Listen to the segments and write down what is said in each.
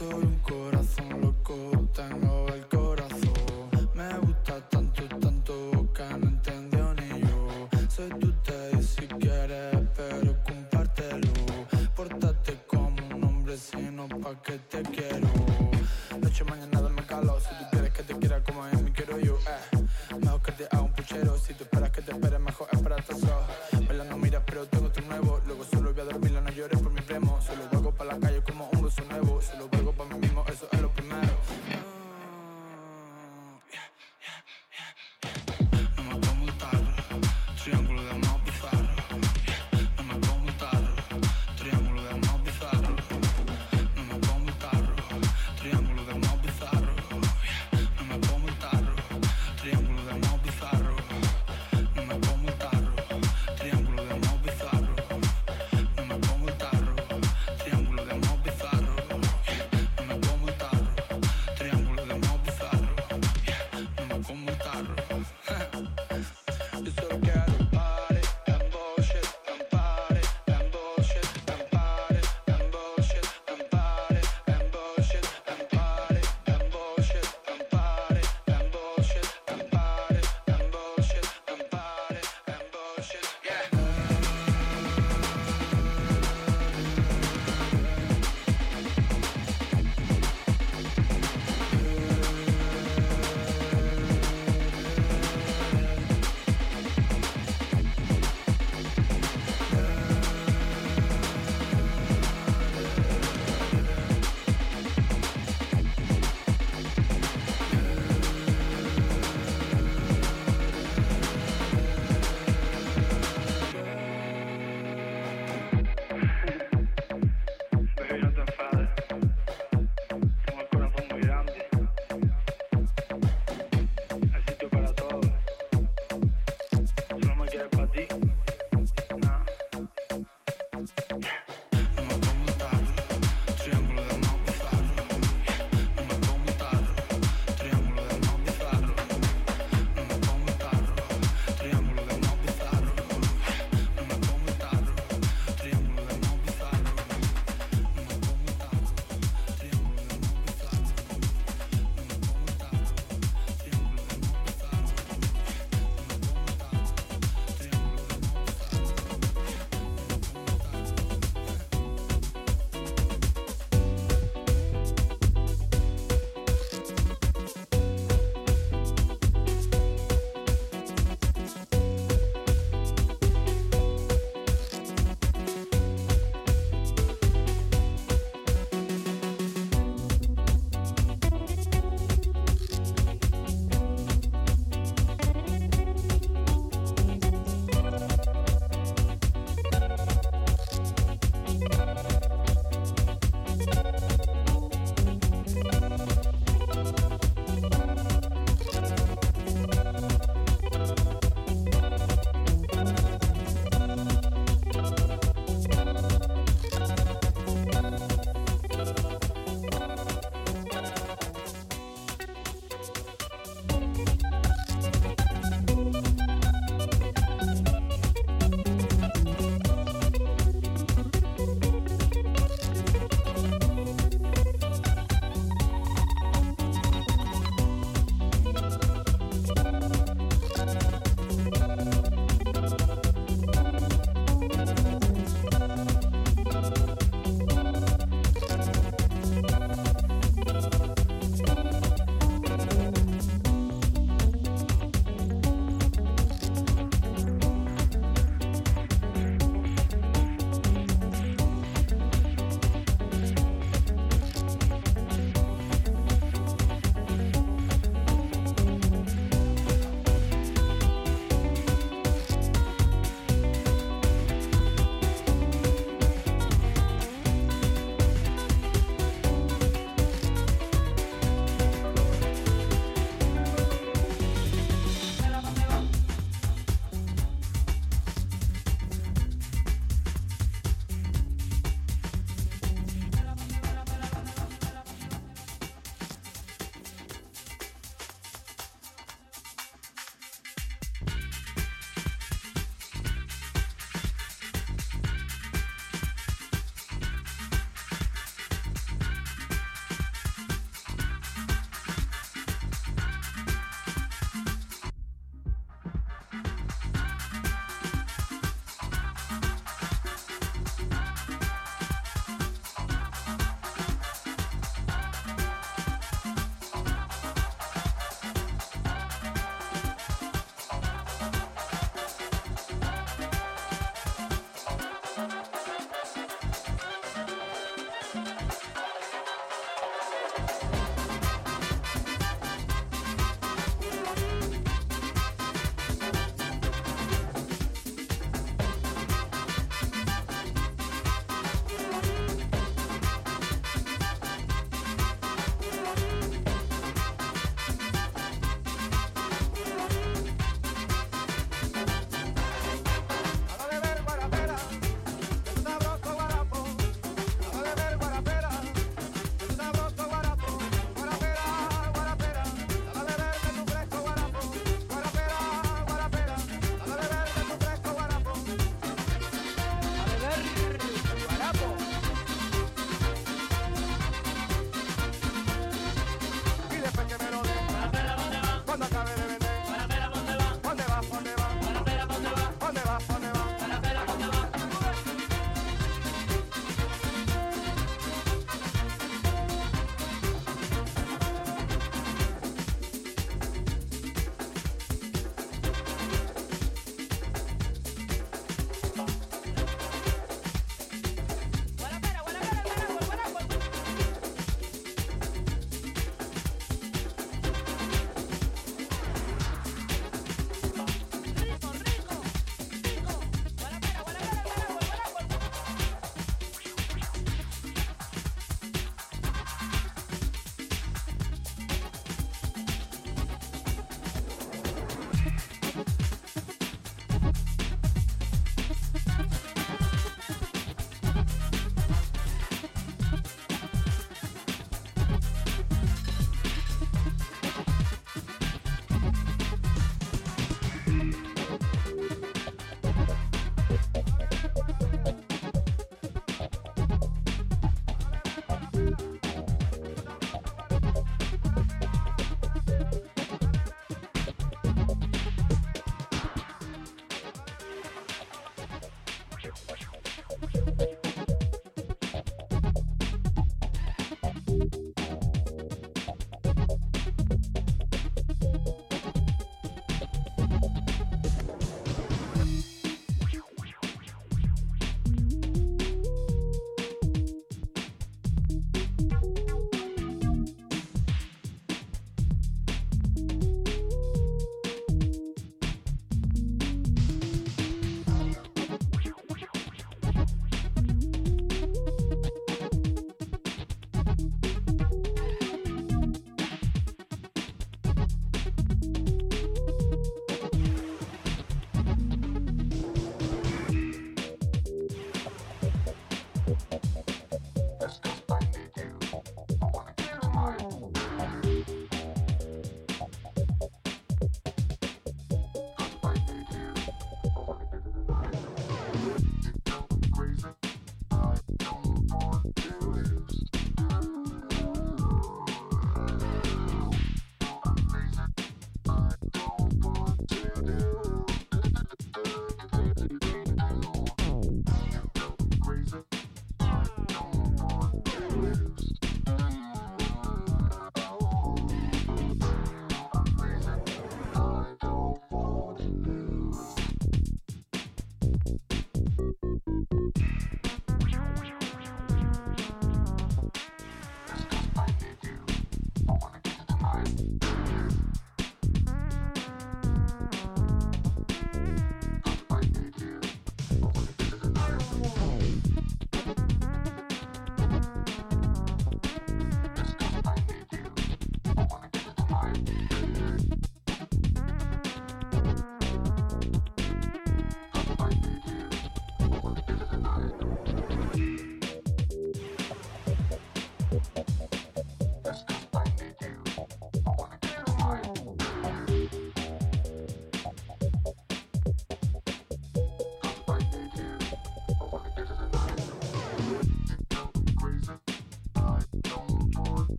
sobre un corazón.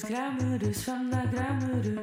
dus, dus van de grammurus.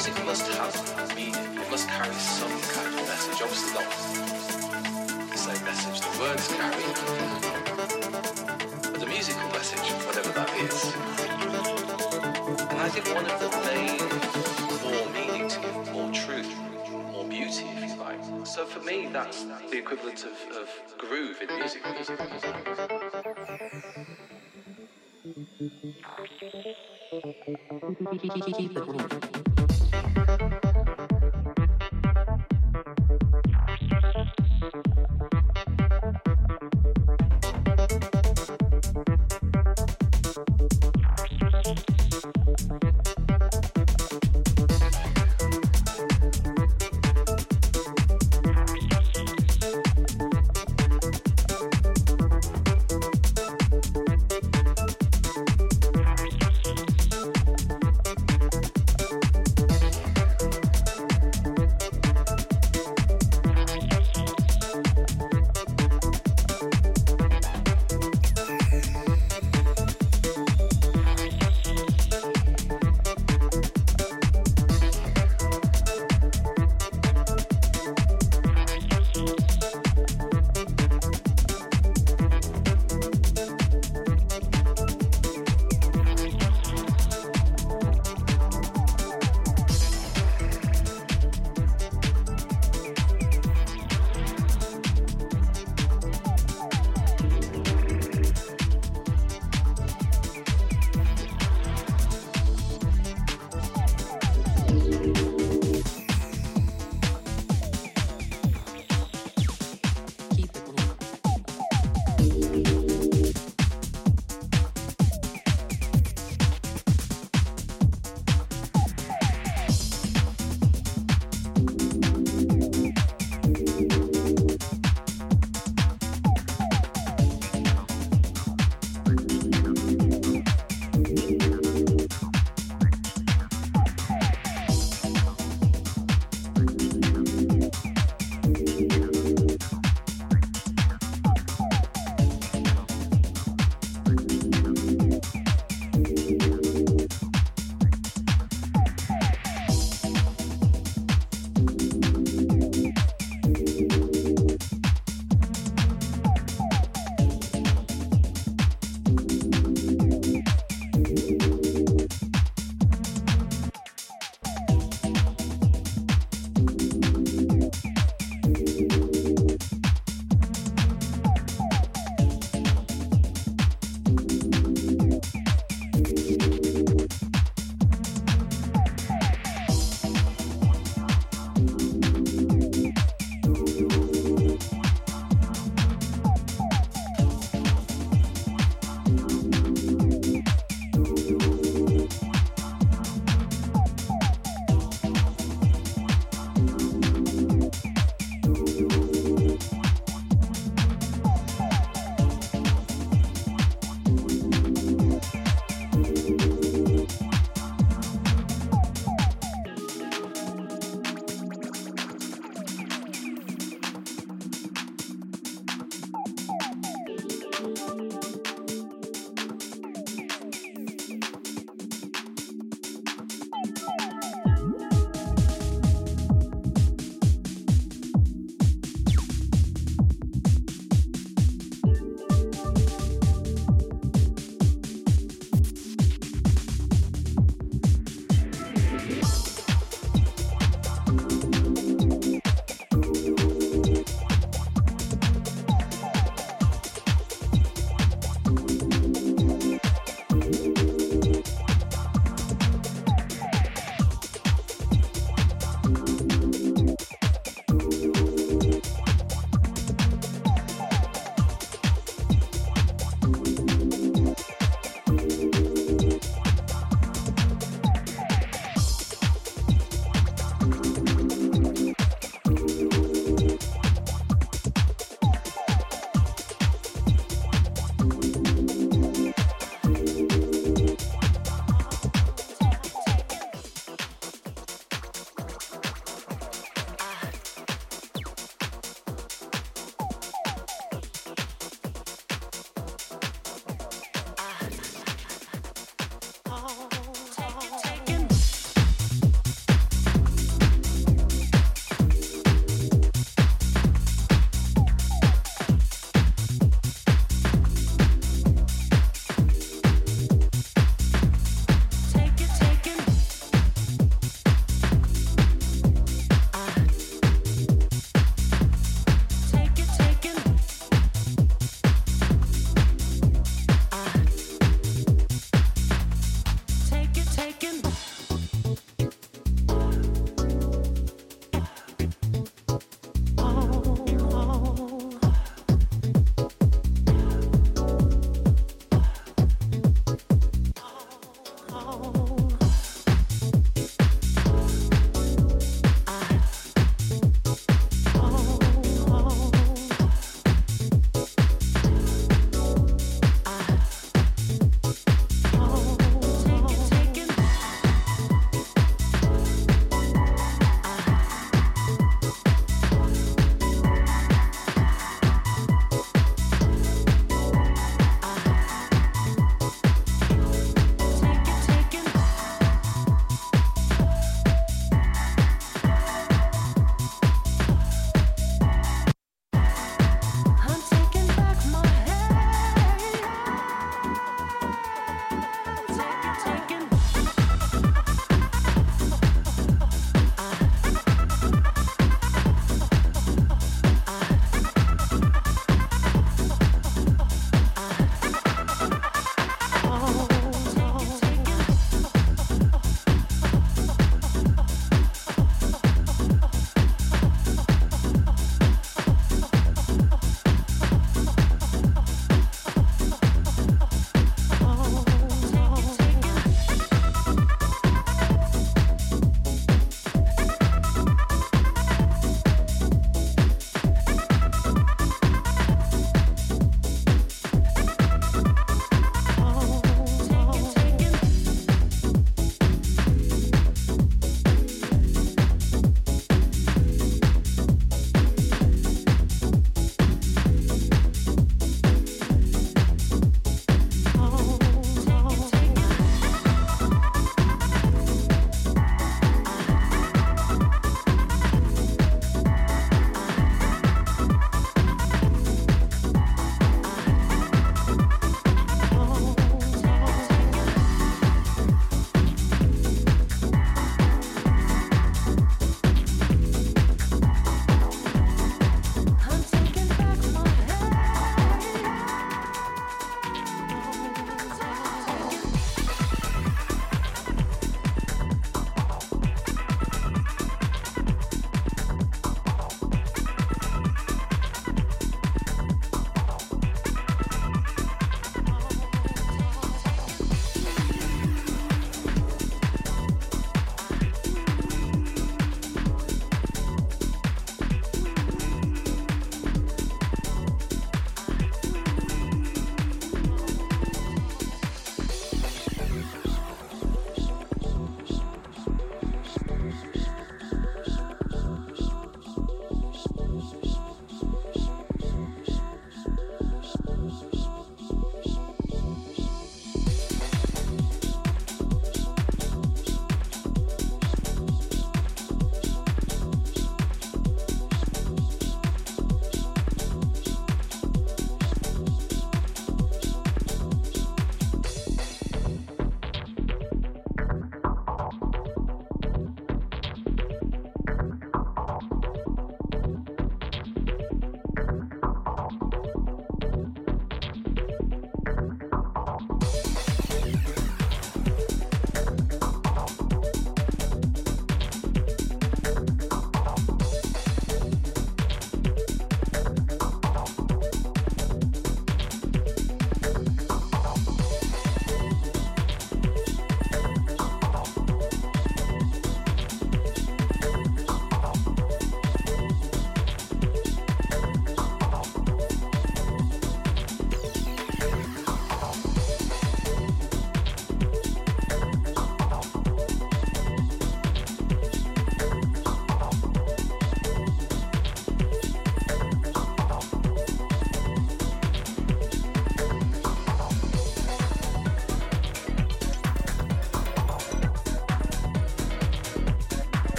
music must have meaning. It must carry some kind of message. Obviously not the same message the words carry, but the musical message, whatever that is. And I think one of the main more meaning to more truth, more beauty, if you like. So for me, that's the equivalent of, of groove in music.